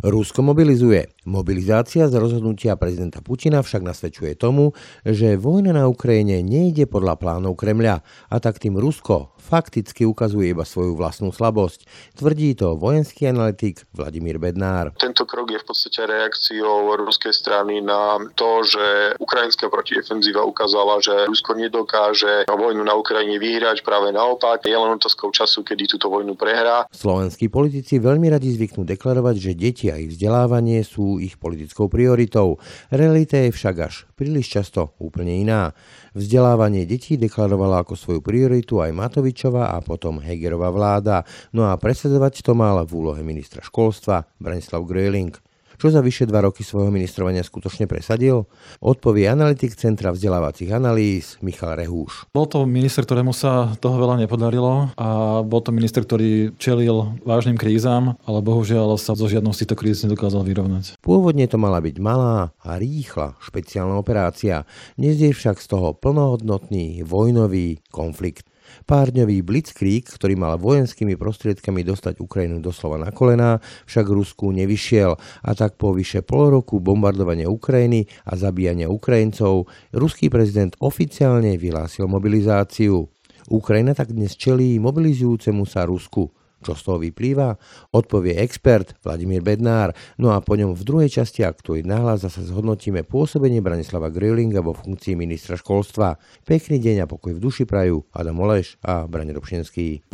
Rusko mobilizuje. Mobilizácia z rozhodnutia prezidenta Putina však nasvedčuje tomu, že vojna na Ukrajine nejde podľa plánov Kremľa a tak tým Rusko fakticky ukazuje iba svoju vlastnú slabosť. Tvrdí to vojenský analytik Vladimír Bednár. Tento krok je v podstate reakciou ruskej strany na to, že ukrajinská protiofenzíva ukázala, že Rusko nedokáže vojnu na Ukrajine vyhrať, práve naopak. Je len otázkou času, kedy túto vojnu prehrá. Slovenskí politici veľmi radi zvyknú deklarovať, že deti a ich vzdelávanie sú ich politickou prioritou. Realita je však až príliš často úplne iná. Vzdelávanie detí deklarovala ako svoju prioritu aj Matovičová a potom Hegerová vláda, no a presadzovať to mal v úlohe ministra školstva Branislav Gröling čo za vyše dva roky svojho ministrovania skutočne presadil? Odpovie analytik Centra vzdelávacích analýz Michal Rehúš. Bol to minister, ktorému sa toho veľa nepodarilo a bol to minister, ktorý čelil vážnym krízam, ale bohužiaľ sa zo žiadnou z týchto kríz nedokázal vyrovnať. Pôvodne to mala byť malá a rýchla špeciálna operácia, dnes je však z toho plnohodnotný vojnový konflikt. Párňový blitzkrieg, ktorý mal vojenskými prostriedkami dostať Ukrajinu doslova na kolená, však Rusku nevyšiel a tak po vyše pol roku bombardovania Ukrajiny a zabíjania Ukrajincov ruský prezident oficiálne vyhlásil mobilizáciu. Ukrajina tak dnes čelí mobilizujúcemu sa Rusku. Čo z toho vyplýva? Odpovie expert Vladimír Bednár. No a po ňom v druhej časti aktuálny nahlas zase zhodnotíme pôsobenie Branislava Grölinga vo funkcii ministra školstva. Pekný deň a pokoj v duši prajú Adam Oleš a Brani Robšinský.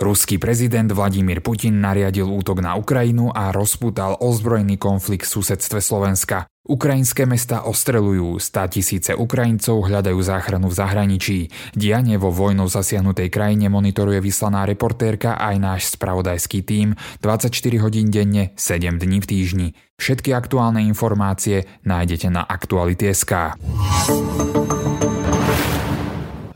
Ruský prezident Vladimír Putin nariadil útok na Ukrajinu a rozputal ozbrojený konflikt v susedstve Slovenska. Ukrajinské mesta ostrelujú, stá tisíce Ukrajincov hľadajú záchranu v zahraničí. Dianie vo vojnou zasiahnutej krajine monitoruje vyslaná reportérka aj náš spravodajský tím 24 hodín denne, 7 dní v týždni. Všetky aktuálne informácie nájdete na Aktuality.sk.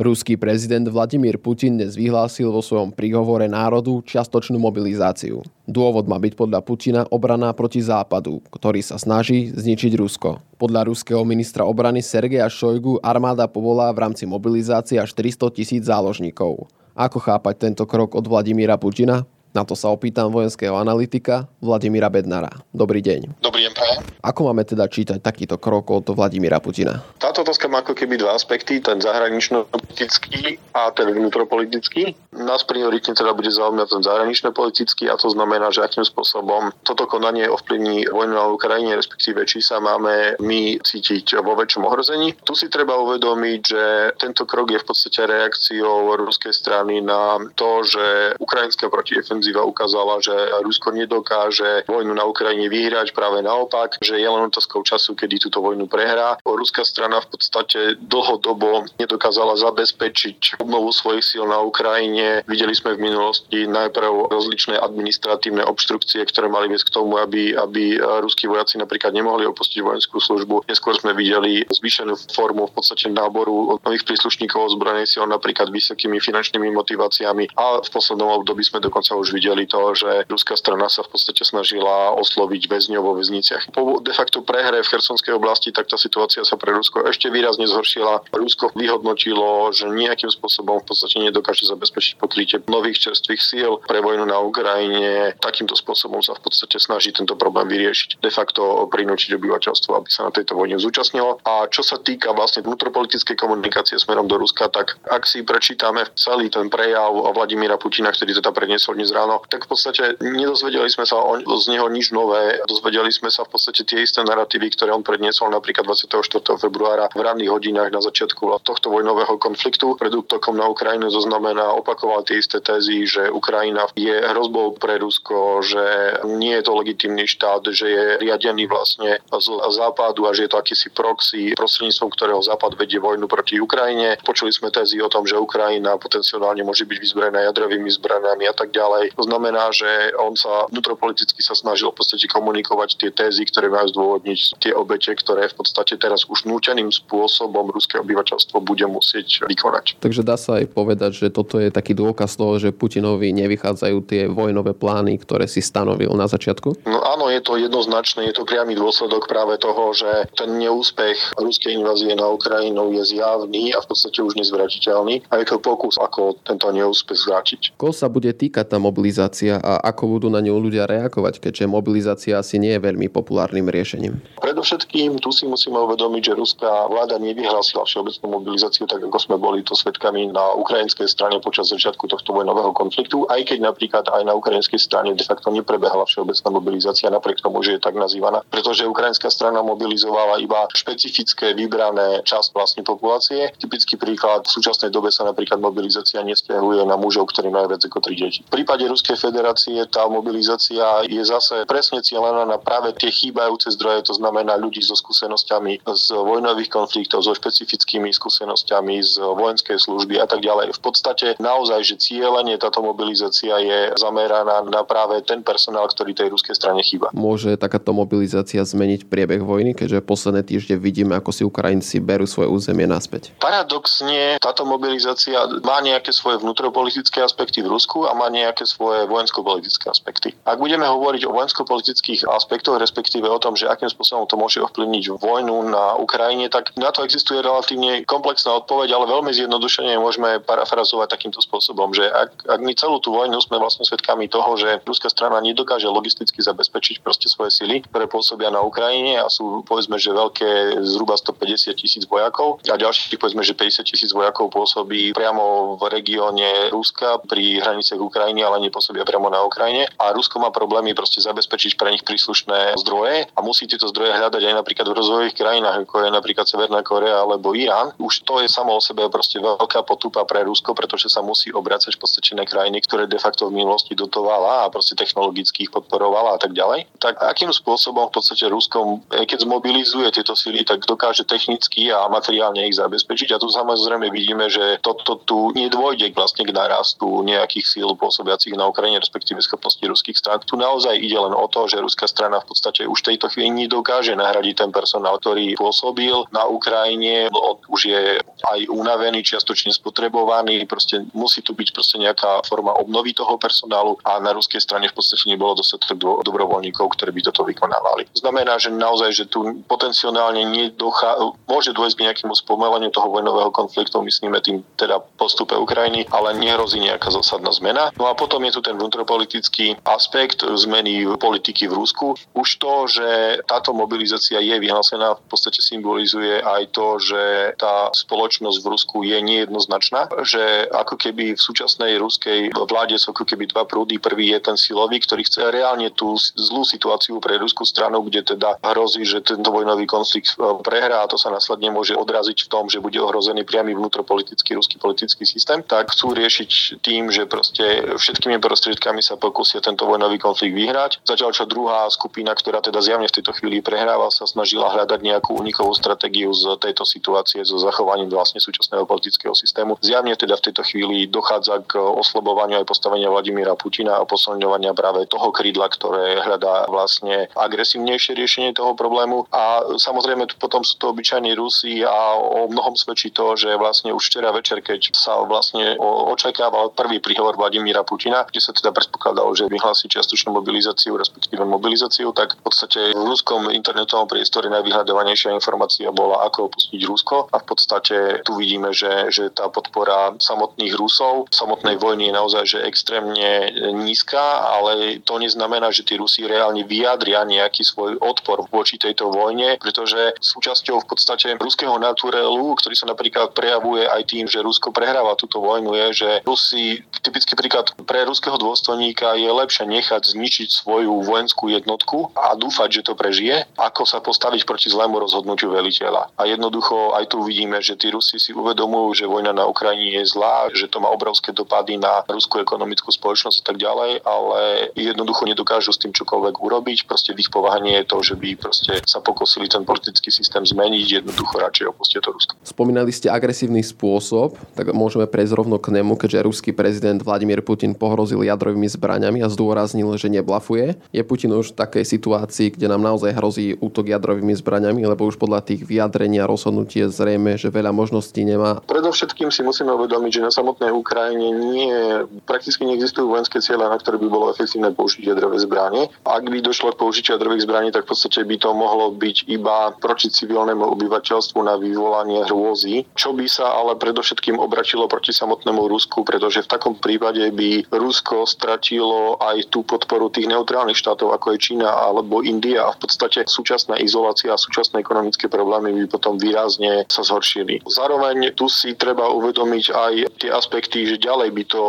Ruský prezident Vladimír Putin dnes vyhlásil vo svojom príhovore národu čiastočnú mobilizáciu. Dôvod má byť podľa Putina obrana proti západu, ktorý sa snaží zničiť Rusko. Podľa ruského ministra obrany Sergeja Šojgu armáda povolá v rámci mobilizácie až 300 tisíc záložníkov. Ako chápať tento krok od Vladimíra Putina? Na to sa opýtam vojenského analytika Vladimíra Bednara. Dobrý deň. Dobrý deň, prajem. Ako máme teda čítať takýto krok od Vladimíra Putina? Táto otázka má ako keby dva aspekty, ten zahranično-politický a ten vnútropolitický. Nás prioritne teda bude zaujímať ten zahranično-politický a to znamená, že akým spôsobom toto konanie ovplyvní vojnu na Ukrajine, respektíve či sa máme my cítiť vo väčšom ohrození. Tu si treba uvedomiť, že tento krok je v podstate reakciou ruskej strany na to, že ukrajinská protiofenzíva ofenzíva ukázala, že Rusko nedokáže vojnu na Ukrajine vyhrať, práve naopak, že je len otázkou času, kedy túto vojnu prehrá. Ruská strana v podstate dlhodobo nedokázala zabezpečiť obnovu svojich síl na Ukrajine. Videli sme v minulosti najprv rozličné administratívne obštrukcie, ktoré mali viesť k tomu, aby, aby ruskí vojaci napríklad nemohli opustiť vojenskú službu. Neskôr sme videli zvýšenú formu v podstate náboru nových príslušníkov ozbrojenej síl napríklad vysokými finančnými motiváciami a v poslednom období sme dokonca už videli to, že ruská strana sa v podstate snažila osloviť väzňov vo väzniciach. Po de facto prehre v Chersonskej oblasti, tak tá situácia sa pre Rusko ešte výrazne zhoršila. Rusko vyhodnotilo, že nejakým spôsobom v podstate nedokáže zabezpečiť pokrytie nových čerstvých síl pre vojnu na Ukrajine. Takýmto spôsobom sa v podstate snaží tento problém vyriešiť. De facto prinúčiť obyvateľstvo, aby sa na tejto vojne zúčastnilo. A čo sa týka vlastne vnútropolitickej komunikácie smerom do Ruska, tak ak si prečítame celý ten prejav Vladimíra Putina, ktorý teda predniesol dnes ráno, áno, tak v podstate nedozvedeli sme sa o, z neho nič nové. Dozvedeli sme sa v podstate tie isté narratívy, ktoré on predniesol napríklad 24. februára v ranných hodinách na začiatku tohto vojnového konfliktu pred útokom na Ukrajinu. To znamená, opakoval tie isté tézy, že Ukrajina je hrozbou pre Rusko, že nie je to legitímny štát, že je riadený vlastne z západu a že je to akýsi proxy, prostredníctvom ktorého západ vedie vojnu proti Ukrajine. Počuli sme tézy o tom, že Ukrajina potenciálne môže byť vyzbrojená jadrovými zbraniami a tak ďalej ďalej. To znamená, že on sa vnútropoliticky sa snažil v podstate komunikovať tie tézy, ktoré majú zdôvodniť tie obete, ktoré v podstate teraz už núteným spôsobom ruské obyvateľstvo bude musieť vykonať. Takže dá sa aj povedať, že toto je taký dôkaz toho, že Putinovi nevychádzajú tie vojnové plány, ktoré si stanovil na začiatku? No áno, je to jednoznačné, je to priamy dôsledok práve toho, že ten neúspech ruskej invázie na Ukrajinu je zjavný a v podstate už nezvratiteľný a je to pokus, ako tento neúspech zvrátiť. Ko sa bude týkať tá mobilizácia a ako budú na ňu ľudia reagovať, keďže mobilizácia asi nie je veľmi populárnym riešením? Predovšetkým tu si musíme uvedomiť, že ruská vláda nevyhlásila všeobecnú mobilizáciu, tak ako sme boli to svetkami na ukrajinskej strane počas začiatku tohto vojnového konfliktu, aj keď napríklad aj na ukrajinskej strane de facto neprebehla všeobecná mobilizácia napriek tomu, že je tak nazývaná, pretože ukrajinská strana mobilizovala iba špecifické vybrané časť vlastne populácie. Typický príklad, v súčasnej dobe sa napríklad mobilizácia nestiahuje na mužov, ktorí majú viac ako 3 deti. V prípade Ruskej federácie tá mobilizácia je zase presne cieľená na práve tie chýbajúce zdroje, to znamená ľudí so skúsenosťami z vojnových konfliktov, so špecifickými skúsenosťami z vojenskej služby a tak ďalej. V podstate naozaj, že cieľenie táto mobilizácia je zameraná na práve ten personál, ktorý tej ruskej strane chýba. Môže takáto mobilizácia zmeniť priebeh vojny, keďže posledné týždne vidíme, ako si Ukrajinci berú svoje územie naspäť? Paradoxne táto mobilizácia má nejaké svoje vnútropolitické aspekty v Rusku a má nejaké svoje vojensko-politické aspekty. Ak budeme hovoriť o vojensko-politických aspektoch, respektíve o tom, že akým spôsobom to môže ovplyvniť vojnu na Ukrajine, tak na to existuje relatívne komplexná odpoveď, ale veľmi zjednodušene môžeme parafrazovať takýmto spôsobom, že ak, ak my celú tú vojnu sme vlastne svedkami toho, že ruská strana nedokáže logisticky zabezpečiť proste svoje sily, ktoré pôsobia na Ukrajine a sú povedzme, že veľké zhruba 150 tisíc vojakov a ďalších povedzme, že 50 tisíc vojakov pôsobí priamo v regióne Ruska pri hraniciach Ukrajiny, ale nepôsobia priamo na Ukrajine. A Rusko má problémy proste zabezpečiť pre nich príslušné zdroje a musí tieto zdroje hľadať aj napríklad v rozvojových krajinách, ako je napríklad Severná Korea alebo Irán. Už to je samo o sebe proste veľká potupa pre Rusko, pretože sa musí obracať v podstate na krajiny, ktoré de facto v minulosti dotovala a proste technologicky ich podporovala a tak ďalej. Tak akým spôsobom v podstate Rusko, keď zmobilizuje tieto sily, tak dokáže technicky a materiálne ich zabezpečiť. A tu samozrejme vidíme, že toto tu nedôjde vlastne k narastu nejakých síl pôsobiacich na Ukrajine, respektíve schopnosti ruských strán. Tu naozaj ide len o to, že ruská strana v podstate už v tejto chvíli nedokáže nahradiť ten personál, ktorý pôsobil na Ukrajine, už je aj unavený, čiastočne spotrebovaný, proste musí tu byť proste nejaká forma obnovy toho personálu a na ruskej strane v podstate nebolo dostatok dobrovoľníkov, ktorí by toto vykonávali. Znamená, že naozaj, že tu potenciálne nedochá, môže dôjsť k nejakému spomaleniu toho vojnového konfliktu, myslíme tým teda postupe Ukrajiny, ale nehrozí nejaká zásadná zmena. No a potom je tu ten vnútropolitický aspekt zmeny politiky v Rusku. Už to, že táto mobilizácia je vyhlásená, v podstate symbolizuje aj to, že tá spoločnosť v Rusku je nejednoznačná, že ako keby v súčasnej ruskej vláde sú ako keby dva prúdy. Prvý je ten silový, ktorý chce reálne tú zlú situáciu pre ruskú stranu, kde teda hrozí, že tento vojnový konflikt e, prehrá a to sa následne môže odraziť v tom, že bude ohrozený priamy vnútropolitický ruský politický systém, tak chcú riešiť tým, že proste všetkými prostriedkami sa pokúsia tento vojnový konflikt vyhrať. Zatiaľ čo druhá skupina, ktorá teda zjavne v tejto chvíli prehráva, sa snažila hľadať nejakú unikovú stratégiu z tejto situácie, so zachovaním vlastne súčasného politického systému. Zjavne teda v tejto chvíli dochádza k oslobovaniu aj postavenia Vladimíra Putina a posilňovania práve toho krídla, ktoré hľadá vlastne agresívnejšie riešenie toho problému. A samozrejme potom sú to obyčajní Rusi a o mnohom svedčí to, že vlastne už včera večer, keď sa vlastne očakával prvý príhovor Vladimíra Putina, kde sa teda predpokladalo, že vyhlási čiastočnú mobilizáciu, respektíve mobilizáciu, tak v podstate v ruskom internetovom priestore najvyhľadovanejšia informácia bola, ako opustiť Rusko. A v podstate tu vidíme, že, že tá podpora samotných Rusov, samotnej vojny je naozaj že extrémne nízka, ale to neznamená, že tí Rusi reálne vyjadria nejaký svoj odpor voči tejto vojne, pretože súčasťou v podstate ruského naturelu, ktorý sa napríklad prejavuje aj tým, že Rusko prehráva túto vojnu, je, že Rusi, typický príklad pre ruského dôstojníka je lepšie nechať zničiť svoju vojenskú jednotku a dúfať, že to prežije, ako sa postaviť proti zlému rozhodnutiu veliteľa. A jednoducho aj tu vidíme, že tí Rusi si uvedomujú, že vojna na Ukrajine je zlá, že to má obrovské dopady na ruskú ekonomickú spoločnosť a tak ďalej, ale jednoducho nedokážu s tým čokoľvek urobiť. Proste v ich je to, že by proste sa pokosili ten politický systém zmeniť, jednoducho radšej opustia to Rusko. Spomínali ste agresívny spôsob, tak môžeme prejsť rovno k nemu, keďže ruský prezident Vladimír Putin ohrozil jadrovými zbraňami a zdôraznil, že neblafuje. Je Putin už v takej situácii, kde nám naozaj hrozí útok jadrovými zbraňami, lebo už podľa tých vyjadrení a rozhodnutí je zrejme, že veľa možností nemá. Predovšetkým si musíme uvedomiť, že na samotnej Ukrajine nie, prakticky neexistujú vojenské cieľe, na ktoré by bolo efektívne použiť jadrové zbranie. Ak by došlo k použitiu jadrových zbraní, tak v podstate by to mohlo byť iba proti civilnému obyvateľstvu na vyvolanie hrôzy, čo by sa ale predovšetkým obratilo proti samotnému Rusku, pretože v takom prípade by Rusko stratilo aj tú podporu tých neutrálnych štátov, ako je Čína alebo India a v podstate súčasná izolácia a súčasné ekonomické problémy by potom výrazne sa zhoršili. Zároveň tu si treba uvedomiť aj tie aspekty, že ďalej by to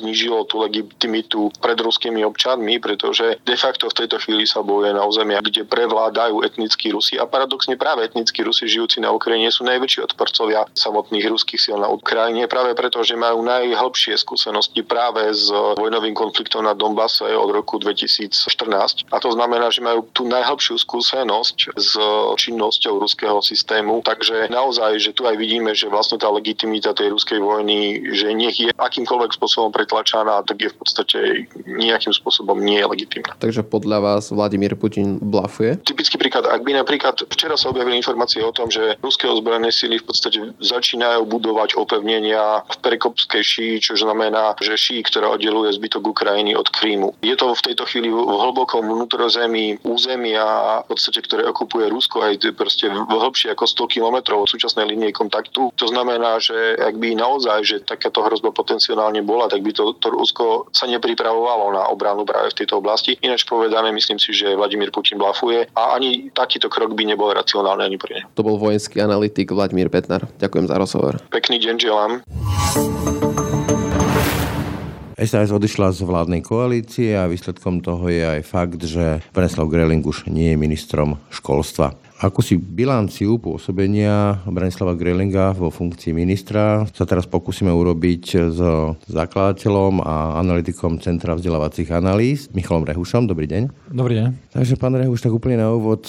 znížilo tú legitimitu pred ruskými občanmi, pretože de facto v tejto chvíli sa bojuje na územia, kde prevládajú etnickí Rusi a paradoxne práve etnickí Rusi žijúci na Ukrajine sú najväčší odporcovia samotných ruských síl na Ukrajine práve preto, že majú najhlbšie skúsenosti práve s vojnovým konfliktom na Donbase od roku 2014. A to znamená, že majú tú najhlbšiu skúsenosť s činnosťou ruského systému. Takže naozaj, že tu aj vidíme, že vlastne tá legitimita tej ruskej vojny, že nech je akýmkoľvek spôsobom pretlačaná, tak je v podstate nejakým spôsobom nie je legitimná. Takže podľa vás Vladimír Putin blafuje? Typický príklad, ak by napríklad včera sa objavili informácie o tom, že ruské ozbrojené síly v podstate začínajú budovať opevnenia v Perikopskej šíji, čo znamená, že šíji, ktorá oddeluje zbytok Ukrajiny od Krímu. Je to v tejto chvíli v hlbokom vnútrozemí územia, v podstate, ktoré okupuje Rusko aj proste v hĺbšie ako 100 kilometrov od súčasnej linie kontaktu. To znamená, že ak by naozaj, že takáto hrozba potenciálne bola, tak by to, to Rusko sa nepripravovalo na obranu práve v tejto oblasti. Ináč povedané, myslím si, že Vladimír Putin blafuje a ani takýto krok by nebol racionálny ani pre ne. To bol vojenský analytik Vladimír Petnar. Ďakujem za rozhovor. Pekný deň želám. SAS odišla z vládnej koalície a výsledkom toho je aj fakt, že Branislav Greling už nie je ministrom školstva. Ako si bilanciu pôsobenia Branislava Grelinga vo funkcii ministra sa teraz pokúsime urobiť s zakladateľom a analytikom Centra vzdelávacích analýz Michalom Rehušom. Dobrý deň. Dobrý deň. Takže pán Rehuš, tak úplne na úvod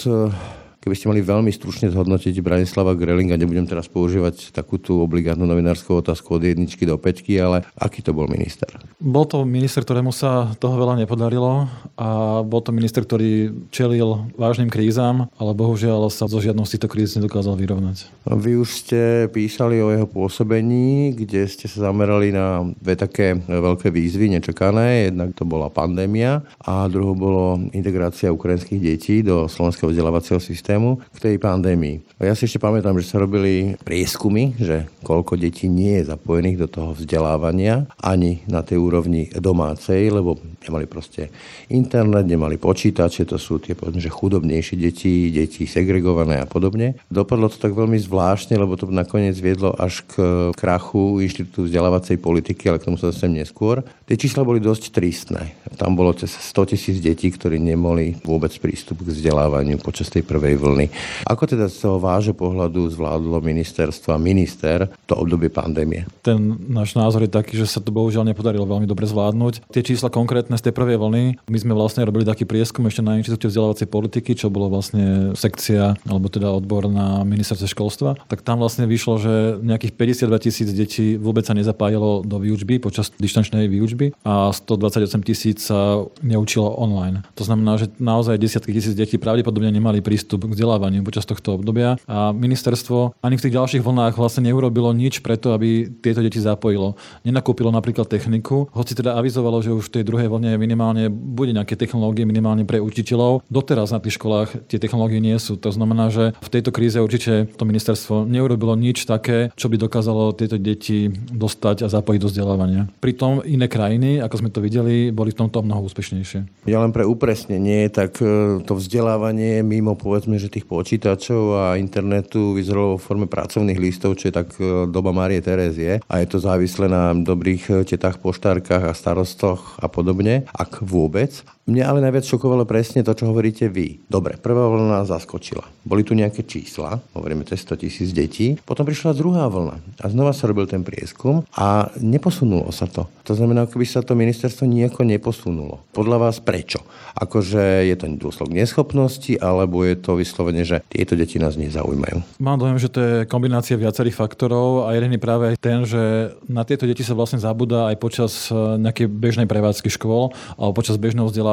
Keby ste mali veľmi stručne zhodnotiť Branislava Grelinga, nebudem teraz používať takú tú obligátnu novinárskú otázku od jedničky do peťky, ale aký to bol minister? Bol to minister, ktorému sa toho veľa nepodarilo a bol to minister, ktorý čelil vážnym krízam, ale bohužiaľ sa zo žiadnou z týchto kríz nedokázal vyrovnať. Vy už ste písali o jeho pôsobení, kde ste sa zamerali na dve také veľké výzvy nečakané. Jednak to bola pandémia a druhou bolo integrácia ukrajinských detí do slovenského vzdelávacieho systému systému k tej pandémii. Ja si ešte pamätám, že sa robili prieskumy, že koľko detí nie je zapojených do toho vzdelávania ani na tej úrovni domácej, lebo nemali proste internet, nemali počítače, to sú tie povedzme, že chudobnejšie deti, deti segregované a podobne. Dopadlo to tak veľmi zvláštne, lebo to nakoniec viedlo až k krachu Inštitútu vzdelávacej politiky, ale k tomu sa zase neskôr. Tie čísla boli dosť tristné. Tam bolo cez 100 tisíc detí, ktorí nemali vôbec prístup k vzdelávaniu počas tej prvej vlny. Ako teda z toho vášho pohľadu zvládlo ministerstvo a minister to obdobie pandémie? Ten náš názor je taký, že sa to bohužiaľ nepodarilo veľmi dobre zvládnuť. Tie čísla konkrétne z tej prvej vlny, my sme vlastne robili taký prieskum ešte na Inštitúte vzdelávacej politiky, čo bolo vlastne sekcia, alebo teda odbor na ministerstve školstva, tak tam vlastne vyšlo, že nejakých 52 tisíc detí vôbec sa nezapájalo do výučby počas dištančnej výučby a 128 tisíc sa neučilo online. To znamená, že naozaj desiatky tisíc detí pravdepodobne nemali prístup k vzdelávaniu počas tohto obdobia a ministerstvo ani v tých ďalších vlnách vlastne neurobilo nič preto, aby tieto deti zapojilo. Nenakúpilo napríklad techniku, hoci teda avizovalo, že už v tej druhej vlne minimálne bude nejaké technológie minimálne pre učiteľov. Doteraz na tých školách tie technológie nie sú. To znamená, že v tejto kríze určite to ministerstvo neurobilo nič také, čo by dokázalo tieto deti dostať a zapojiť do vzdelávania. Pritom iné krajiny, ako sme to videli, boli v tomto mnoho úspešnejšie. Ja len pre upresnenie, tak e, to vzdelávanie mimo povedzme, že tých počítačov a internetu vyzeralo vo forme pracovných listov, čo je tak e, doba Márie Terezie a je to závislé na dobrých e, tetách poštárkach a starostoch a podobne, ak vôbec. Mňa ale najviac šokovalo presne to, čo hovoríte vy. Dobre, prvá vlna zaskočila. Boli tu nejaké čísla, hovoríme cez 100 tisíc detí. Potom prišla druhá vlna a znova sa robil ten prieskum a neposunulo sa to. To znamená, ako by sa to ministerstvo nejako neposunulo. Podľa vás prečo? Akože je to dôsledok neschopnosti, alebo je to vyslovene, že tieto deti nás nezaujímajú? Mám dojem, že to je kombinácia viacerých faktorov a jeden je práve ten, že na tieto deti sa vlastne zabúda aj počas e, nejakej bežnej prevádzky škôl alebo počas bežného vzdelávania.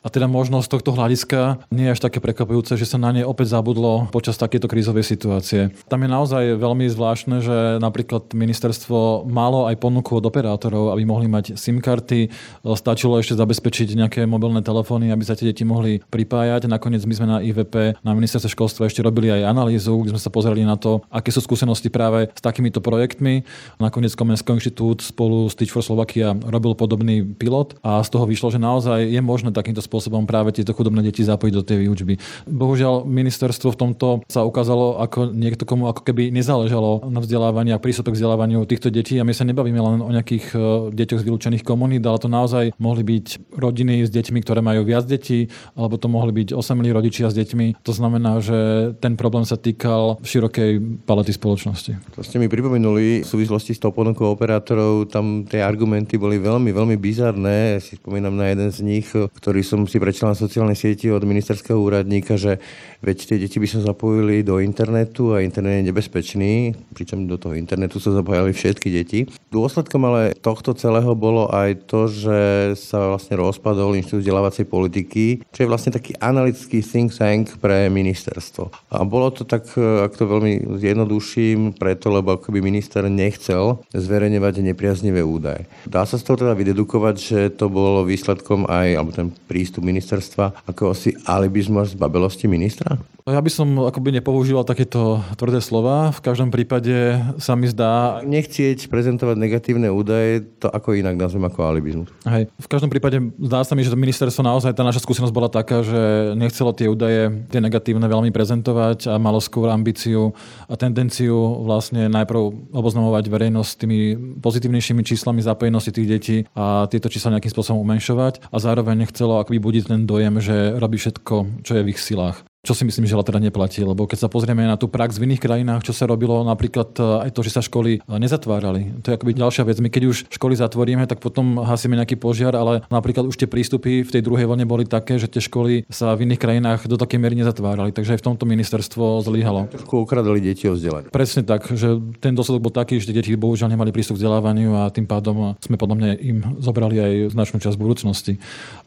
A teda možno z tohto hľadiska nie je až také prekvapujúce, že sa na ne opäť zabudlo počas takéto krízovej situácie. Tam je naozaj veľmi zvláštne, že napríklad ministerstvo malo aj ponuku od operátorov, aby mohli mať SIM karty. Stačilo ešte zabezpečiť nejaké mobilné telefóny, aby sa tie deti mohli pripájať. Nakoniec my sme na IVP, na ministerstve školstva ešte robili aj analýzu, kde sme sa pozreli na to, aké sú skúsenosti práve s takýmito projektmi. Nakoniec Komenský inštitút spolu s Teach for Slovakia robil podobný pilot a z toho vyšlo, že naozaj je možné takýmto spôsobom práve tieto chudobné deti zapojiť do tej výučby. Bohužiaľ, ministerstvo v tomto sa ukázalo ako niekto, komu ako keby nezáležalo na vzdelávaní a prístupe k vzdelávaniu týchto detí a my sa nebavíme len o nejakých e, deťoch z vylúčených komunít, ale to naozaj mohli byť rodiny s deťmi, ktoré majú viac detí, alebo to mohli byť osamelí rodičia s deťmi. To znamená, že ten problém sa týkal širokej palety spoločnosti. To ste mi pripomenuli v súvislosti s tou ponukou operátorov, tam tie argumenty boli veľmi, veľmi bizarné. Ja si spomínam na jeden z nich, ktorý som si prečítal na sociálnej sieti od ministerského úradníka, že veď tie deti by sa zapojili do internetu a internet je nebezpečný, pričom do toho internetu sa zapájali všetky deti. Dôsledkom ale tohto celého bolo aj to, že sa vlastne rozpadol Inštitút vzdelávacej politiky, čo je vlastne taký analytický think tank pre ministerstvo. A bolo to tak, ak to veľmi zjednoduším, preto, lebo akoby minister nechcel zverejňovať nepriaznivé údaje. Dá sa z toho teda vydedukovať, že to bolo výsledkom aj, alebo ten prístup ministerstva, ako si alibizmu až zbabelosti ministra? Ja by som akoby nepoužíval takéto tvrdé slova. V každom prípade sa mi zdá... Nechcieť prezentovať negatívne údaje, to ako inak nazvem ako alibizmus. Hej. V každom prípade zdá sa mi, že to ministerstvo naozaj, tá naša skúsenosť bola taká, že nechcelo tie údaje, tie negatívne veľmi prezentovať a malo skôr ambíciu a tendenciu vlastne najprv oboznamovať verejnosť s tými pozitívnejšími číslami zapojenosti tých detí a tieto čísla nejakým spôsobom umenšovať a zároveň nechcelo akoby budiť ten dojem, že robí všetko, čo je v ich silách. Čo si myslím, že ale teda neplatí, lebo keď sa pozrieme na tú prax v iných krajinách, čo sa robilo, napríklad e, aj to, že sa školy e, nezatvárali. To je akoby ďalšia vec. My keď už školy zatvoríme, tak potom hasíme nejaký požiar, ale napríklad už tie prístupy v tej druhej vlne boli také, že tie školy sa v iných krajinách do takej miery nezatvárali. Takže aj v tomto ministerstvo zlyhalo. Trošku ukradali deti o vzdelanie. Presne tak, že ten dôsledok bol taký, že deti bohužiaľ nemali prístup k vzdelávaniu a tým pádom sme podľa mňa im zobrali aj značnú časť budúcnosti.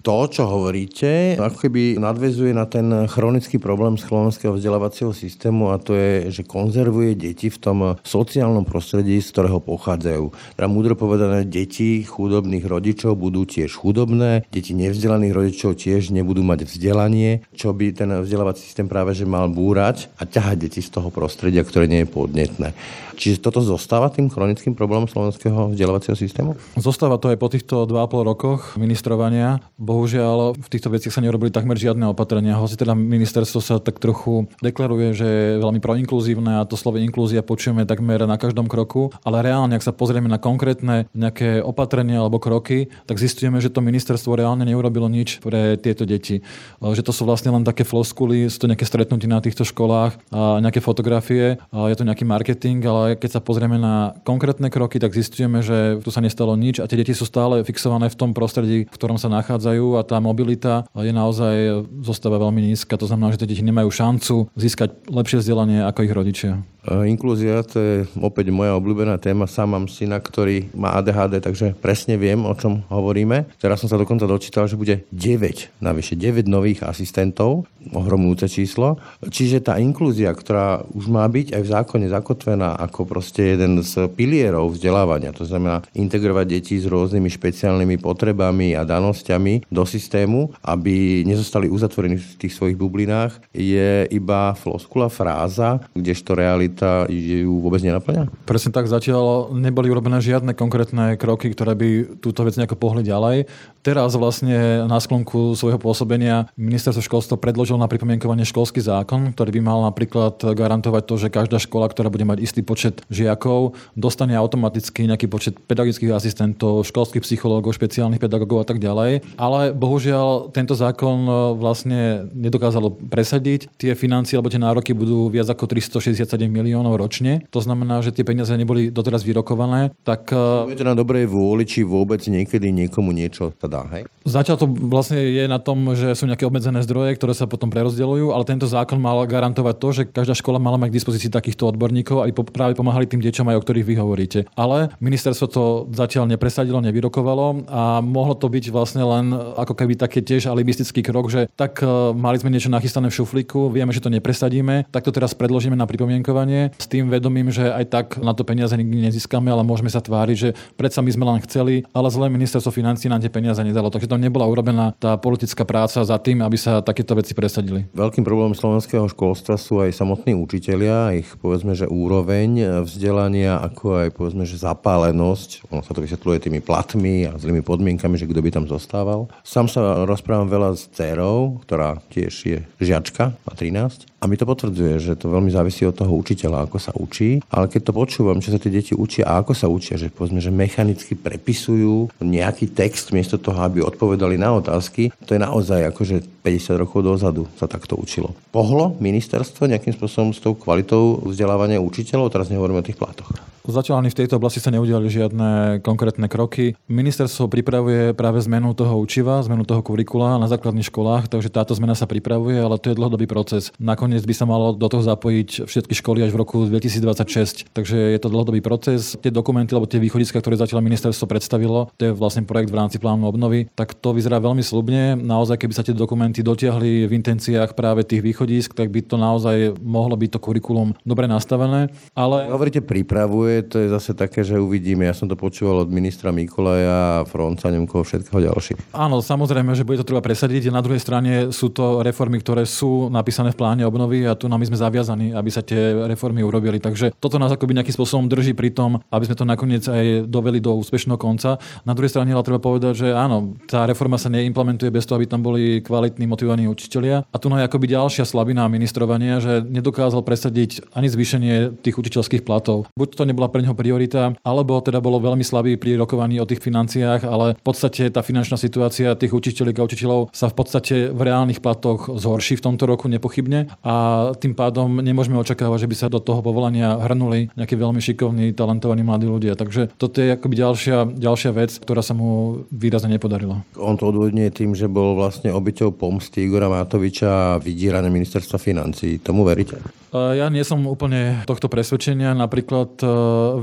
To, čo hovoríte, ako keby nadvezuje na ten chronický problém slovenského vzdelávacieho systému a to je, že konzervuje deti v tom sociálnom prostredí, z ktorého pochádzajú. Teda múdro povedané, deti chudobných rodičov budú tiež chudobné, deti nevzdelaných rodičov tiež nebudú mať vzdelanie, čo by ten vzdelávací systém práve že mal búrať a ťahať deti z toho prostredia, ktoré nie je podnetné. Čiže toto zostáva tým chronickým problémom slovenského vzdelávacieho systému? Zostáva to aj po týchto 2,5 rokoch ministrovania. Bohužiaľ, v týchto veciach sa nerobili takmer žiadne opatrenia. Hoci teda ministerstvo sa tak trochu deklaruje, že je veľmi proinkluzívne a to slovo inklúzia počujeme takmer na každom kroku, ale reálne, ak sa pozrieme na konkrétne nejaké opatrenia alebo kroky, tak zistujeme, že to ministerstvo reálne neurobilo nič pre tieto deti. Že to sú vlastne len také floskuly, sú to nejaké stretnutia na týchto školách, a nejaké fotografie, a je to nejaký marketing, ale keď sa pozrieme na konkrétne kroky, tak zistujeme, že tu sa nestalo nič a tie deti sú stále fixované v tom prostredí, v ktorom sa nachádzajú a tá mobilita je naozaj zostáva veľmi nízka. To znamená, že tie deti nemajú majú šancu získať lepšie vzdelanie ako ich rodičia. E, inklúzia, to je opäť moja obľúbená téma. Sám mám syna, ktorý má ADHD, takže presne viem, o čom hovoríme. Teraz som sa dokonca dočítal, že bude 9, navyše 9 nových asistentov, ohromujúce číslo. Čiže tá inklúzia, ktorá už má byť aj v zákone zakotvená ako proste jeden z pilierov vzdelávania, to znamená integrovať deti s rôznymi špeciálnymi potrebami a danosťami do systému, aby nezostali uzatvorení v tých svojich bublinách, školách je iba floskula, fráza, kdežto realita ju vôbec nenaplňa? Presne tak, zatiaľ neboli urobené žiadne konkrétne kroky, ktoré by túto vec nejako pohli ďalej. Teraz vlastne na sklonku svojho pôsobenia ministerstvo školstva predložilo na pripomienkovanie školský zákon, ktorý by mal napríklad garantovať to, že každá škola, ktorá bude mať istý počet žiakov, dostane automaticky nejaký počet pedagogických asistentov, školských psychológov, špeciálnych pedagógov a tak ďalej. Ale bohužiaľ tento zákon e, vlastne nedokázalo presadiť. Tie financie alebo tie nároky budú viac ako 367 miliónov ročne. To znamená, že tie peniaze neboli doteraz vyrokované. Tak... Je to na dobrej vôli, či vôbec niekedy niekomu niečo sa dá, hej? Zatiaľ to vlastne je na tom, že sú nejaké obmedzené zdroje, ktoré sa potom prerozdeľujú, ale tento zákon mal garantovať to, že každá škola mala mať k dispozícii takýchto odborníkov, aby práve pomáhali tým deťom aj o ktorých vy hovoríte. Ale ministerstvo to zatiaľ nepresadilo, nevyrokovalo a mohlo to byť vlastne len ako keby také tiež alibistický krok, že tak e, mali sme niečo nachystané šuflíku, vieme, že to nepresadíme, tak to teraz predložíme na pripomienkovanie s tým vedomím, že aj tak na to peniaze nikdy nezískame, ale môžeme sa tváriť, že predsa my sme len chceli, ale zlé ministerstvo financí nám tie peniaze nedalo. Takže tam nebola urobená tá politická práca za tým, aby sa takéto veci presadili. Veľkým problémom slovenského školstva sú aj samotní učitelia, ich povedzme, že úroveň vzdelania, ako aj povedzme, že zapálenosť. Ono sa to vysvetľuje tými platmi a zlými podmienkami, že kto by tam zostával. Sám sa rozprávam veľa s dcerou, ktorá tiež je žiačka, má 13 a mi to potvrdzuje, že to veľmi závisí od toho učiteľa, ako sa učí. Ale keď to počúvam, čo sa tie deti učia a ako sa učia, že povedzme, že mechanicky prepisujú nejaký text miesto toho, aby odpovedali na otázky, to je naozaj akože 50 rokov dozadu sa takto učilo. Pohlo ministerstvo nejakým spôsobom s tou kvalitou vzdelávania učiteľov? Teraz nehovoríme o tých platoch. Zatiaľ ani v tejto oblasti sa neudiali žiadne konkrétne kroky. Ministerstvo pripravuje práve zmenu toho učiva, zmenu toho kurikula na základných školách, takže táto zmena sa pripravuje, ale to je dlhodobý proces. Nakoniec by sa malo do toho zapojiť všetky školy až v roku 2026, takže je to dlhodobý proces. Tie dokumenty alebo tie východiska, ktoré zatiaľ ministerstvo predstavilo, to je vlastne projekt v rámci plánu obnovy, tak to vyzerá veľmi slubne. Naozaj, keby sa tie dokumenty dotiahli v intenciách práve tých východisk, tak by to naozaj mohlo byť to kurikulum dobre nastavené. Ale... Hovoríte pripravuje, je, to je zase také, že uvidíme. Ja som to počúval od ministra Mikolaja, Fronca, neviem koho všetkého ďalších. Áno, samozrejme, že bude to treba presadiť. Na druhej strane sú to reformy, ktoré sú napísané v pláne obnovy a tu nám sme zaviazaní, aby sa tie reformy urobili. Takže toto nás akoby nejakým spôsobom drží pri tom, aby sme to nakoniec aj doveli do úspešného konca. Na druhej strane ale treba povedať, že áno, tá reforma sa neimplementuje bez toho, aby tam boli kvalitní, motivovaní učitelia. A tu je akoby ďalšia slabina ministrovania, že nedokázal presadiť ani zvýšenie tých učiteľských platov. Buď to nebolo bola pre neho priorita, alebo teda bolo veľmi slabý pri rokovaní o tých financiách, ale v podstate tá finančná situácia tých učiteľov a učiteľov sa v podstate v reálnych platoch zhorší v tomto roku nepochybne a tým pádom nemôžeme očakávať, že by sa do toho povolania hrnuli nejakí veľmi šikovní, talentovaní mladí ľudia. Takže toto je akoby ďalšia, ďalšia vec, ktorá sa mu výrazne nepodarila. On to odvodňuje tým, že bol vlastne obyťou pomsty Igora Matoviča a vydierania ministerstva financí. Tomu veríte? Ja nie som úplne tohto presvedčenia. Napríklad e,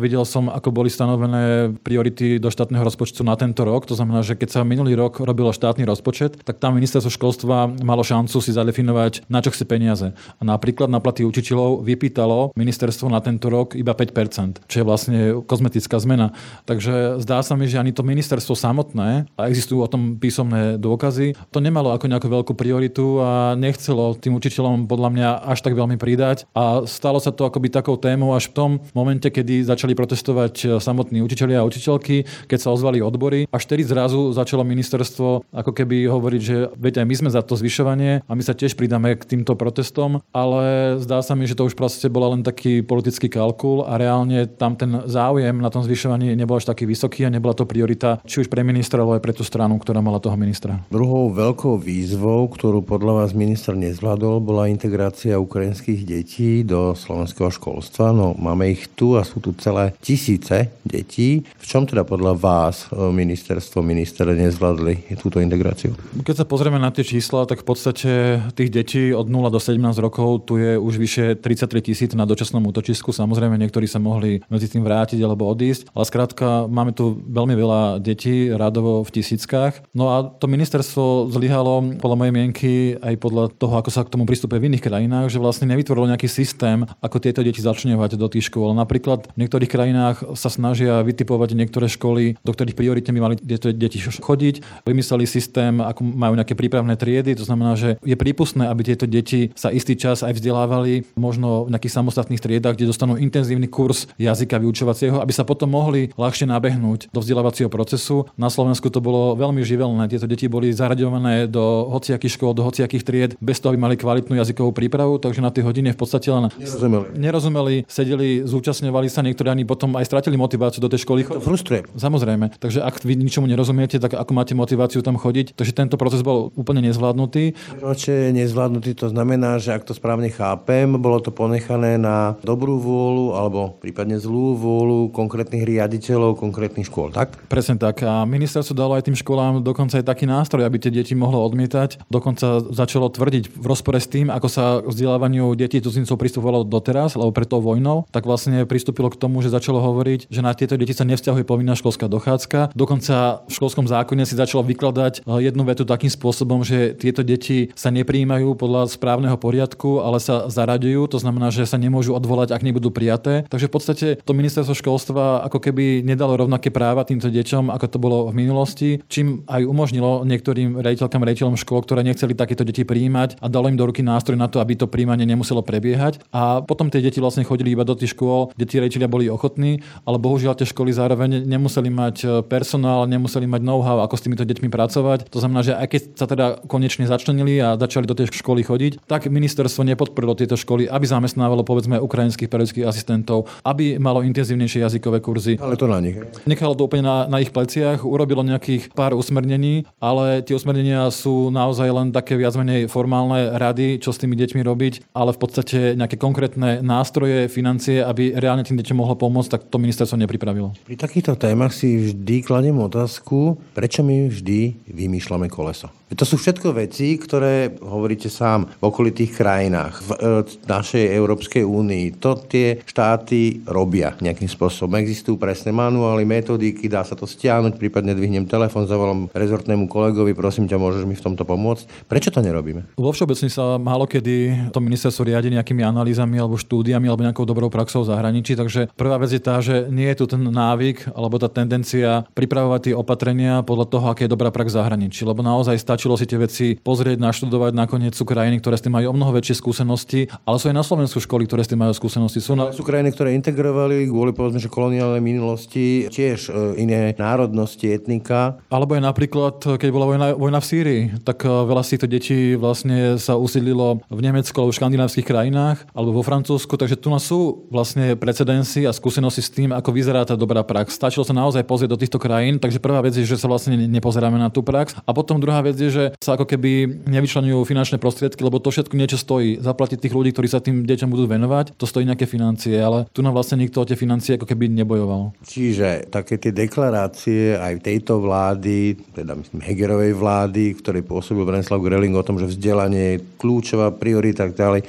videl som, ako boli stanovené priority do štátneho rozpočtu na tento rok. To znamená, že keď sa minulý rok robilo štátny rozpočet, tak tam ministerstvo školstva malo šancu si zadefinovať, na čo chce peniaze. A napríklad na platy učiteľov vypýtalo ministerstvo na tento rok iba 5%, čo je vlastne kozmetická zmena. Takže zdá sa mi, že ani to ministerstvo samotné, a existujú o tom písomné dôkazy, to nemalo ako nejakú veľkú prioritu a nechcelo tým učiteľom podľa mňa až tak veľmi pridať a stalo sa to akoby takou témou až v tom momente, kedy začali protestovať e, samotní učiteľia a učiteľky, keď sa ozvali odbory. Až vtedy zrazu začalo ministerstvo ako keby hovoriť, že veď aj my sme za to zvyšovanie a my sa tiež pridáme k týmto protestom, ale zdá sa mi, že to už proste bola len taký politický kalkul a reálne tam ten záujem na tom zvyšovaní nebol až taký vysoký a nebola to priorita či už pre ministra, alebo aj pre tú stranu, ktorá mala toho ministra. Druhou veľkou výzvou, ktorú podľa vás minister nezvládol, bola integrácia ukrajinských detí detí do slovenského školstva. No máme ich tu a sú tu celé tisíce detí. V čom teda podľa vás e, ministerstvo, minister nezvládli túto integráciu? Keď sa pozrieme na tie čísla, tak v podstate tých detí od 0 do 17 rokov tu je už vyše 33 tisíc na dočasnom útočisku. Samozrejme, niektorí sa mohli medzi tým vrátiť alebo odísť, ale skrátka máme tu veľmi veľa detí, radovo v tisíckach. No a to ministerstvo zlyhalo podľa mojej mienky aj podľa toho, ako sa k tomu pristupuje v iných krajinách, že vlastne nevytvorilo nejaký systém, ako tieto deti začňovať do tých škôl. Napríklad v niektorých krajinách sa snažia vytipovať niektoré školy, do ktorých prioritne by mali tieto deti chodiť. Vymysleli systém, ako majú nejaké prípravné triedy, to znamená, že je prípustné, aby tieto deti sa istý čas aj vzdelávali, možno v nejakých samostatných triedách, kde dostanú intenzívny kurz jazyka vyučovacieho, aby sa potom mohli ľahšie nabehnúť do vzdelávacieho procesu. Na Slovensku to bolo veľmi živelné. Tieto deti boli zaraďované do hociakých škôl, do hociakých tried, bez toho, aby mali kvalitnú jazykovú prípravu, takže na tie hodiny v podstate len nerozumeli, nerozumeli sedeli, zúčastňovali sa, niektorí ani potom aj stratili motiváciu do tej školy. To frustruje. Samozrejme. Takže ak vy ničomu nerozumiete, tak ako máte motiváciu tam chodiť? Takže tento proces bol úplne nezvládnutý. Prečo nezvládnutý? To znamená, že ak to správne chápem, bolo to ponechané na dobrú vôľu alebo prípadne zlú vôľu konkrétnych riaditeľov konkrétnych škôl, tak? Presne tak. A ministerstvo dalo aj tým školám dokonca aj taký nástroj, aby tie deti mohlo odmietať. Dokonca začalo tvrdiť v rozpore s tým, ako sa vzdelávaniu detí cudzincov pristupovalo doteraz, alebo pred vojnou, tak vlastne pristúpilo k tomu, že začalo hovoriť, že na tieto deti sa nevzťahuje povinná školská dochádzka. Dokonca v školskom zákone si začalo vykladať eh, jednu vetu takým spôsobom, že tieto deti sa nepríjmajú podľa správneho poriadku, ale sa zaraďujú. To znamená, že sa nemôžu odvolať, ak nebudú prijaté. Takže v podstate to ministerstvo školstva ako keby nedalo rovnaké práva týmto deťom, ako to bolo v minulosti, čím aj umožnilo niektorým rejiteľkám, rejiteľom škôl, ktoré nechceli takéto deti príjmať a dalo im do ruky nástroj na to, aby to príjmanie nemuselo prebiehať. A potom tie deti vlastne chodili iba do tých škôl, kde tí rejiteľia boli ochotní, ale bohužiaľ tie školy zároveň nemuseli mať e, personál, nemuseli mať know-how, ako s týmito deťmi pracovať. To znamená, že aj keď sa teda konečne začlenili a začali do tej školy chodiť, tak ministerstvo nepodporilo tieto školy, aby zamestnávalo povedzme ukrajinských pedagogických asistentov, aby malo intenzívnejšie jazykové kurzy. Ale to na nich. Nechalo to úplne na, na ich pleciach, urobilo nejakých pár usmernení, ale tie usmernenia sú naozaj len také viac menej formálne rady, čo s tými deťmi robiť, ale v podstate nejaké konkrétne nástroje, financie, aby reálne tým deťom mohlo pomôcť, tak to ministerstvo nepripravilo. Pri takýchto témach si vždy kladiem otázku, prečo my vždy vymýšľame koleso. To sú všetko veci, ktoré hovoríte sám v okolitých krajinách, v e, našej Európskej únii. To tie štáty robia nejakým spôsobom. Existujú presné manuály, metodiky, dá sa to stiahnuť, prípadne dvihnem telefón, zavolám rezortnému kolegovi, prosím ťa, môžeš mi v tomto pomôcť. Prečo to nerobíme? Vo všeobecne sa málo kedy to ministerstvo riadi nejakými analýzami alebo štúdiami alebo nejakou dobrou praxou v zahraničí. Takže prvá vec je tá, že nie je tu ten návyk alebo tá tendencia pripravovať tie opatrenia podľa toho, aké je dobrá prax v zahraničí. Lebo naozaj stačilo si tie veci pozrieť, naštudovať. Nakoniec sú krajiny, ktoré s tým majú o mnoho väčšie skúsenosti, ale sú aj na Slovensku školy, ktoré s tým majú skúsenosti. Sú, na... sú krajiny, ktoré integrovali kvôli povedzme, že koloniálnej minulosti tiež e, iné národnosti, etnika. Alebo aj napríklad, keď bola vojna, vojna v Sýrii, tak e, veľa z týchto detí vlastne sa usídlilo v Nemecku alebo v škandinávskych krajinách alebo vo Francúzsku, takže tu sú vlastne precedensy a skúsenosti s tým, ako vyzerá tá dobrá prax. Stačilo sa naozaj pozrieť do týchto krajín, takže prvá vec je, že sa vlastne nepozeráme na tú prax a potom druhá vec je, že sa ako keby nevyčlenujú finančné prostriedky, lebo to všetko niečo stojí. Zaplatiť tých ľudí, ktorí sa tým deťom budú venovať, to stojí nejaké financie, ale tu nám vlastne nikto o tie financie ako keby nebojoval. Čiže také tie deklarácie aj tejto vlády, teda myslím Hegerovej vlády, ktorej pôsobil Brenislav Greling o tom, že vzdelanie je kľúčová priorita tak ďalej,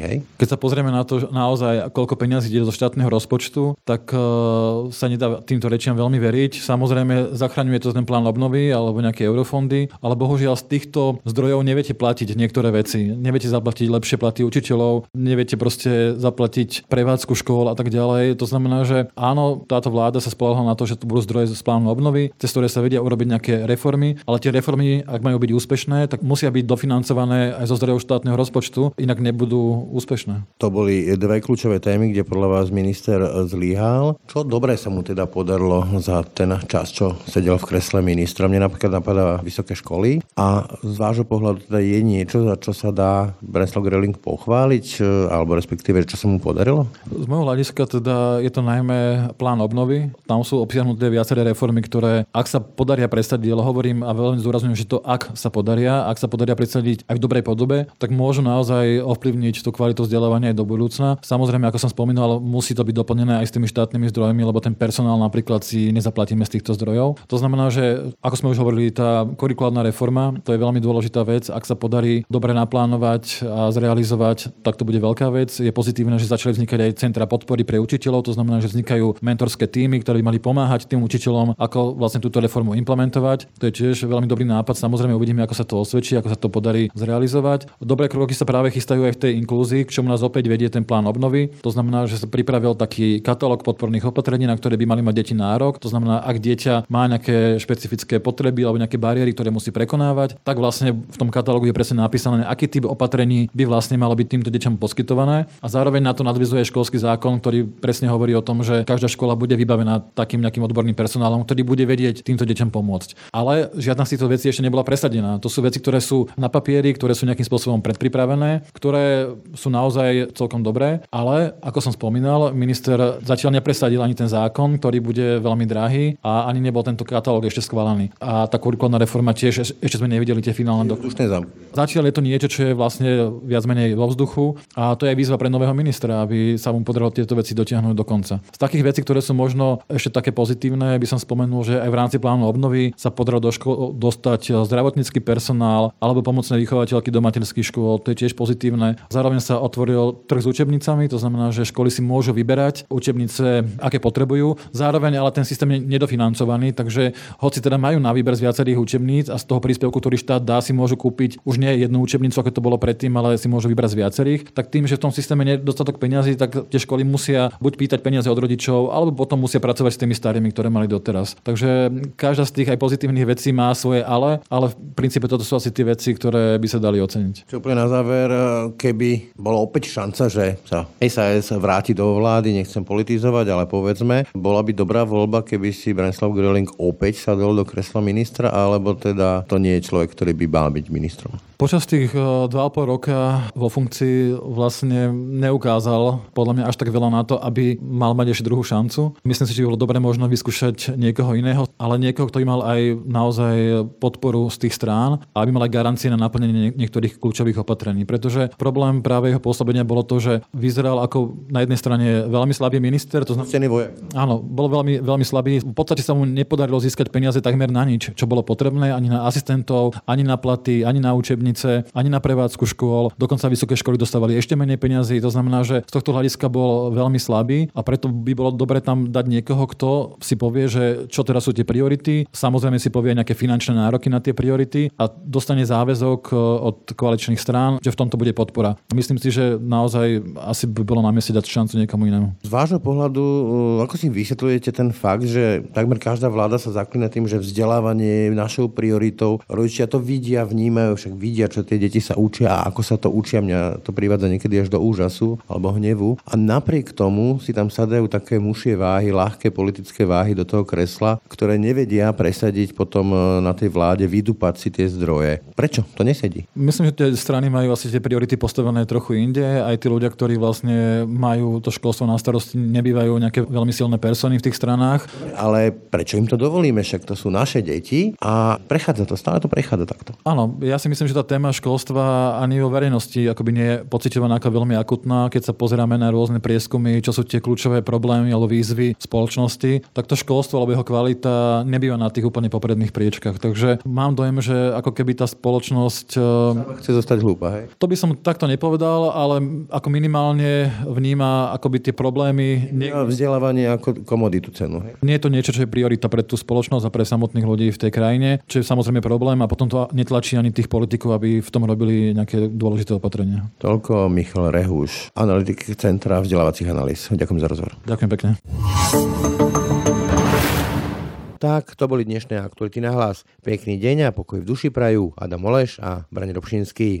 hej? Keď sa pozrieme na to naozaj, koľko peniazí ide zo štátneho rozpočtu, tak uh, sa nedá týmto rečiam veľmi veriť. Samozrejme, zachraňuje to ten plán obnovy alebo nejaké eurofondy, ale bohužiaľ z týchto zdrojov neviete platiť niektoré veci. Neviete zaplatiť lepšie platy učiteľov, neviete proste zaplatiť prevádzku škôl a tak ďalej. To znamená, že áno, táto vláda sa spolahla na to, že tu budú zdroje z plánu obnovy, cez ktoré sa vedia urobiť nejaké reformy, ale tie reformy, ak majú byť úspešné, tak musia byť dofinancované aj zo zdrojov štátneho rozpočtu, inak nebudú úspešné. To boli dve kľúčové témy, kde podľa vás minister zlyhal. Čo dobre sa mu teda podarilo za ten čas, čo sedel v kresle ministra? Mne napríklad napadá vysoké školy, a z vášho pohľadu teda je niečo, za čo sa dá Branislav Greling pochváliť, e, alebo respektíve, čo sa mu podarilo? Z môjho hľadiska teda je to najmä plán obnovy. Tam sú obsiahnuté viaceré reformy, ktoré ak sa podaria presadiť, ale hovorím a veľmi zdôrazňujem, že to ak sa podaria, ak sa podaria presadiť aj v dobrej podobe, tak môžu naozaj ovplyvniť tú kvalitu vzdelávania aj do budúcna. Samozrejme, ako som spomínal, musí to byť doplnené aj s tými štátnymi zdrojmi, lebo ten personál napríklad si nezaplatíme z týchto zdrojov. To znamená, že ako sme už hovorili, tá kurikulárna reforma. To je veľmi dôležitá vec. Ak sa podarí dobre naplánovať a zrealizovať, tak to bude veľká vec. Je pozitívne, že začali vznikať aj centra podpory pre učiteľov, to znamená, že vznikajú mentorské týmy, ktoré by mali pomáhať tým učiteľom, ako vlastne túto reformu implementovať. To je tiež veľmi dobrý nápad. Samozrejme uvidíme, ako sa to osvedčí, ako sa to podarí zrealizovať. Dobré kroky sa práve chystajú aj v tej inklúzii, k čomu nás opäť vedie ten plán obnovy. To znamená, že sa pripravil taký katalóg podporných opatrení, na ktoré by mali mať deti nárok. To znamená, ak dieťa má nejaké špecifické potreby alebo nejaké bariéry, ktoré musí prekonávať, tak vlastne v tom katalógu je presne napísané, aký typ opatrení by vlastne malo byť týmto deťom poskytované. A zároveň na to nadvizuje školský zákon, ktorý presne hovorí o tom, že každá škola bude vybavená takým nejakým odborným personálom, ktorý bude vedieť týmto deťom pomôcť. Ale žiadna z týchto vecí ešte nebola presadená. To sú veci, ktoré sú na papieri, ktoré sú nejakým spôsobom predpripravené, ktoré sú naozaj celkom dobré, ale ako som spomínal, minister zatiaľ nepresadil ani ten zákon, ktorý bude veľmi drahý a ani nebol tento katalóg ešte schválený. A tá kurikulárna reforma tiež ešte sme nevideli tie finálne dokumenty. Zatiaľ je to niečo, čo je vlastne viac menej vo vzduchu a to je výzva pre nového ministra, aby sa mu podarilo tieto veci dotiahnuť do konca. Z takých vecí, ktoré sú možno ešte také pozitívne, by som spomenul, že aj v rámci plánu obnovy sa podarilo do škôl dostať zdravotnícky personál alebo pomocné vychovateľky do materských škôl. To je tiež pozitívne. Zároveň sa otvoril trh s učebnicami, to znamená, že školy si môžu vyberať učebnice, aké potrebujú. Zároveň ale ten systém je nedofinancovaný, takže hoci teda majú na výber z viacerých učebníc a z toho príspevku, ktorý štát dá, si môžu kúpiť už nie jednu učebnicu, ako to bolo predtým, ale si môžu vybrať z viacerých, tak tým, že v tom systéme nie je dostatok peňazí, tak tie školy musia buď pýtať peniaze od rodičov, alebo potom musia pracovať s tými starými, ktoré mali doteraz. Takže každá z tých aj pozitívnych vecí má svoje ale, ale v princípe toto sú asi tie veci, ktoré by sa dali oceniť. Čo úplne na záver, keby bola opäť šanca, že sa SAS vráti do vlády, nechcem politizovať, ale povedzme, bola by dobrá voľba, keby si Branislav Gröling opäť sadol do kresla ministra, alebo teda to nie je človek, ktorý by mal byť ministrom? Počas tých 2,5 e, roka vo funkcii vlastne neukázal podľa mňa až tak veľa na to, aby mal mať ešte druhú šancu. Myslím si, že bolo dobre možno vyskúšať niekoho iného, ale niekoho, ktorý mal aj naozaj podporu z tých strán a aby mal aj garancie na naplnenie niektorých kľúčových opatrení. Pretože problém práve jeho pôsobenia bolo to, že vyzeral ako na jednej strane veľmi slabý minister. To znamená, áno, bol veľmi, veľmi slabý. V podstate sa mu nepodarilo získať peniaze takmer na nič, čo bolo potrebné, ani na asistentov, ani na platy, ani na učebnice, ani na prevádzku škôl. Dokonca vysoké školy dostávali ešte menej peniazy. To znamená, že z tohto hľadiska bol veľmi slabý a preto by bolo dobre tam dať niekoho, kto si povie, že čo teraz sú tie priority. Samozrejme si povie nejaké finančné nároky na tie priority a dostane záväzok e, od koaličných strán, že v tomto bude podpora. Myslím si, že naozaj asi by bolo na mieste dať šancu niekomu inému. Z vášho pohľadu, e, ako si vysvetľujete ten fakt, že takmer každá vláda sa zaklína tým, že vzdelávanie je našou prioritou. Rodičia to vidia, vnímajú, však vidia čo tie deti sa učia a ako sa to učia. Mňa to privádza niekedy až do úžasu alebo hnevu. A napriek tomu si tam sadajú také mušie váhy, ľahké politické váhy do toho kresla, ktoré nevedia presadiť potom e, na tej vláde, vydupať si tie zdroje. Prečo? To nesedí. Myslím, že tie strany majú asi tie priority postavené trochu inde. Aj tí ľudia, ktorí vlastne majú to školstvo na starosti, nebývajú nejaké veľmi silné persony v tých stranách. Ale prečo im to dovolíme? Však to sú naše deti a prechádza to, stále to prechádza takto. Áno, ja si myslím, že tá téma školstva ani vo verejnosti akoby nie je pocitovaná ako veľmi akutná. Keď sa pozeráme na rôzne prieskumy, čo sú tie kľúčové problémy alebo výzvy spoločnosti, tak to školstvo alebo jeho kvalita nebýva na tých úplne popredných priečkach. Takže mám dojem, že ako keby tá spoločnosť... Chce zostať hlúpa, hej? To by som takto nepovedal, ale ako minimálne vníma akoby tie problémy... Nie... Vzdelávanie ako komoditu cenu. Hej? Nie je to niečo, čo je priorita pre tú spoločnosť a pre samotných ľudí v tej krajine, čo je samozrejme problém a potom to netlačí ani tých politikov, aby v tom robili nejaké dôležité opatrenia. Toľko Michal Rehuš, analytik Centra vzdelávacích analýz. Ďakujem za rozhovor. Ďakujem pekne. Tak, to boli dnešné aktuality na hlas. Pekný deň a pokoj v duši prajú Adam Oleš a Brane Robšinský.